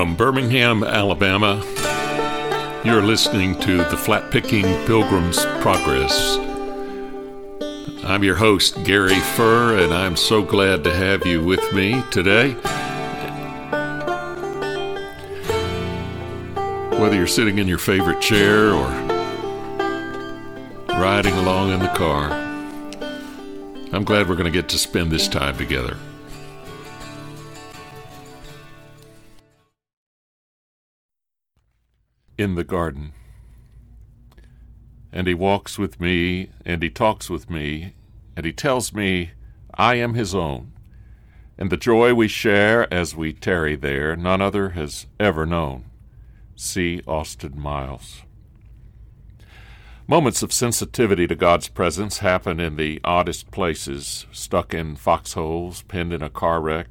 From Birmingham, Alabama, you're listening to the Flat Picking Pilgrim's Progress. I'm your host, Gary Furr, and I'm so glad to have you with me today. Whether you're sitting in your favorite chair or riding along in the car, I'm glad we're going to get to spend this time together. In the garden. And he walks with me, and he talks with me, and he tells me I am his own, and the joy we share as we tarry there none other has ever known. C. Austin Miles. Moments of sensitivity to God's presence happen in the oddest places stuck in foxholes, pinned in a car wreck,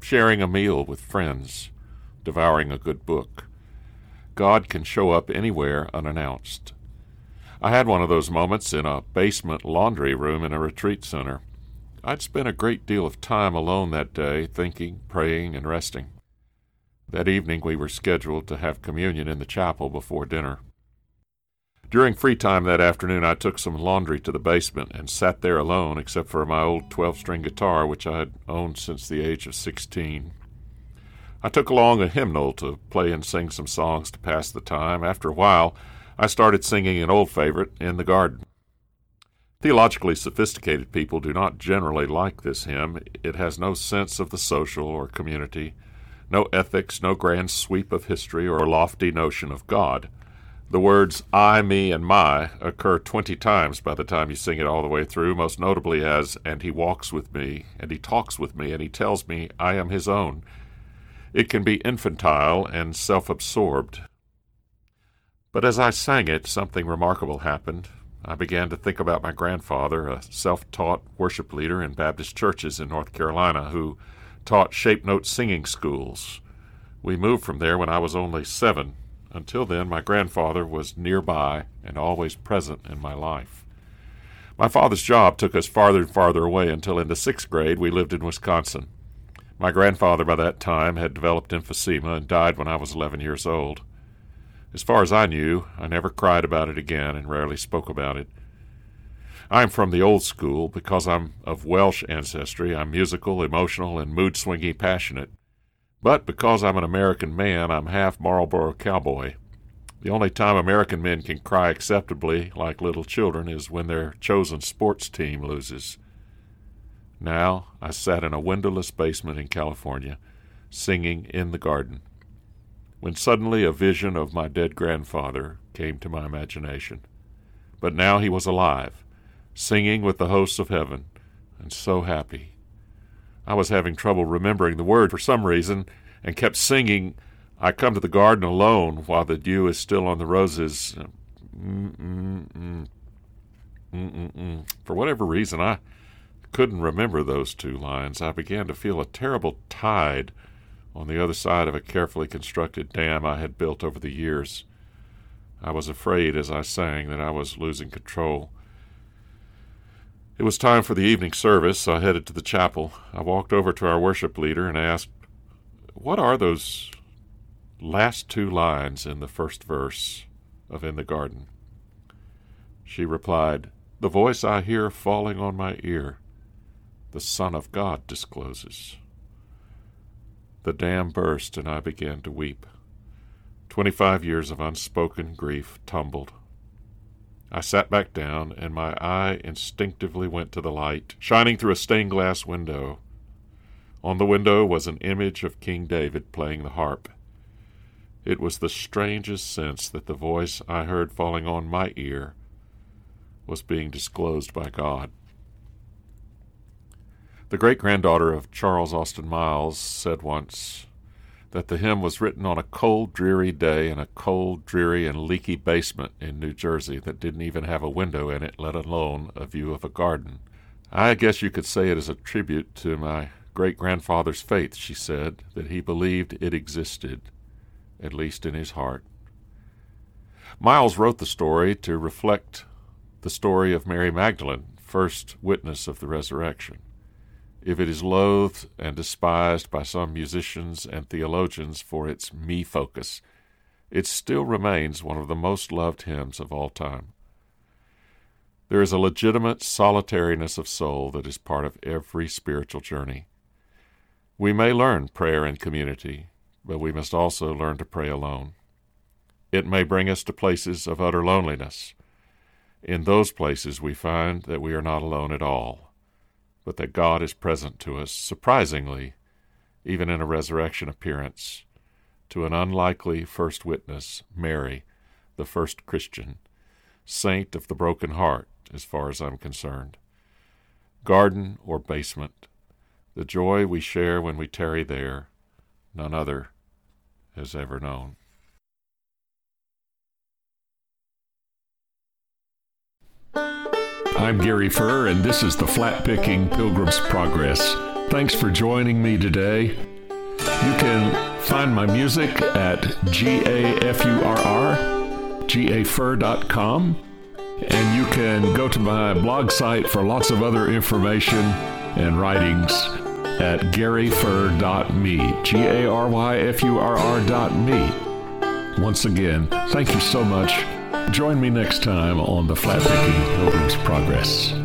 sharing a meal with friends, devouring a good book. God can show up anywhere unannounced. I had one of those moments in a basement laundry room in a retreat center. I'd spent a great deal of time alone that day, thinking, praying, and resting. That evening we were scheduled to have communion in the chapel before dinner. During free time that afternoon, I took some laundry to the basement and sat there alone, except for my old 12 string guitar, which I had owned since the age of 16. I took along a hymnal to play and sing some songs to pass the time. After a while, I started singing an old favorite, In the Garden. Theologically sophisticated people do not generally like this hymn. It has no sense of the social or community no ethics, no grand sweep of history or lofty notion of God. The words I, me, and my occur twenty times by the time you sing it all the way through, most notably as, And he walks with me, and he talks with me, and he tells me I am his own. It can be infantile and self absorbed. But as I sang it, something remarkable happened. I began to think about my grandfather, a self taught worship leader in Baptist churches in North Carolina, who taught shape note singing schools. We moved from there when I was only seven. Until then, my grandfather was nearby and always present in my life. My father's job took us farther and farther away until in the sixth grade we lived in Wisconsin. My grandfather by that time had developed emphysema and died when I was 11 years old. As far as I knew, I never cried about it again and rarely spoke about it. I'm from the old school because I'm of Welsh ancestry. I'm musical, emotional, and mood swingy passionate. But because I'm an American man, I'm half Marlboro cowboy. The only time American men can cry acceptably like little children is when their chosen sports team loses. Now I sat in a windowless basement in California, singing in the garden, when suddenly a vision of my dead grandfather came to my imagination. But now he was alive singing with the hosts of heaven, and so happy. I was having trouble remembering the word for some reason, and kept singing, I come to the garden alone while the dew is still on the roses. Mm-mm-mm. Mm-mm-mm. For whatever reason, I couldn't remember those two lines. I began to feel a terrible tide on the other side of a carefully constructed dam I had built over the years. I was afraid as I sang that I was losing control. It was time for the evening service. So I headed to the chapel. I walked over to our worship leader and asked, What are those last two lines in the first verse of In the Garden? She replied, The voice I hear falling on my ear, the Son of God discloses. The dam burst, and I began to weep. Twenty five years of unspoken grief tumbled I sat back down, and my eye instinctively went to the light, shining through a stained glass window. On the window was an image of King David playing the harp. It was the strangest sense that the voice I heard falling on my ear was being disclosed by God. The great granddaughter of Charles Austin Miles said once, that the hymn was written on a cold, dreary day in a cold, dreary, and leaky basement in New Jersey that didn't even have a window in it, let alone a view of a garden. I guess you could say it is a tribute to my great grandfather's faith, she said, that he believed it existed, at least in his heart. Miles wrote the story to reflect the story of Mary Magdalene, first witness of the resurrection. If it is loathed and despised by some musicians and theologians for its me focus, it still remains one of the most loved hymns of all time. There is a legitimate solitariness of soul that is part of every spiritual journey. We may learn prayer in community, but we must also learn to pray alone. It may bring us to places of utter loneliness. In those places, we find that we are not alone at all, but that God is present to us, surprisingly, even in a resurrection appearance, to an unlikely first witness, Mary, the first Christian, saint of the broken heart, as far as I'm concerned. Garden or basement, the joy we share when we tarry there, none other has ever known. I'm Gary Furr, and this is the Flat Picking Pilgrim's Progress. Thanks for joining me today. You can find my music at G-A-F-U-R-R, gafurr.com, and you can go to my blog site for lots of other information and writings at garyfurr.me, G-A-R-Y-F-U-R-R.me. Once again, thank you so much Join me next time on the Flat Picking Pilgrim's Progress.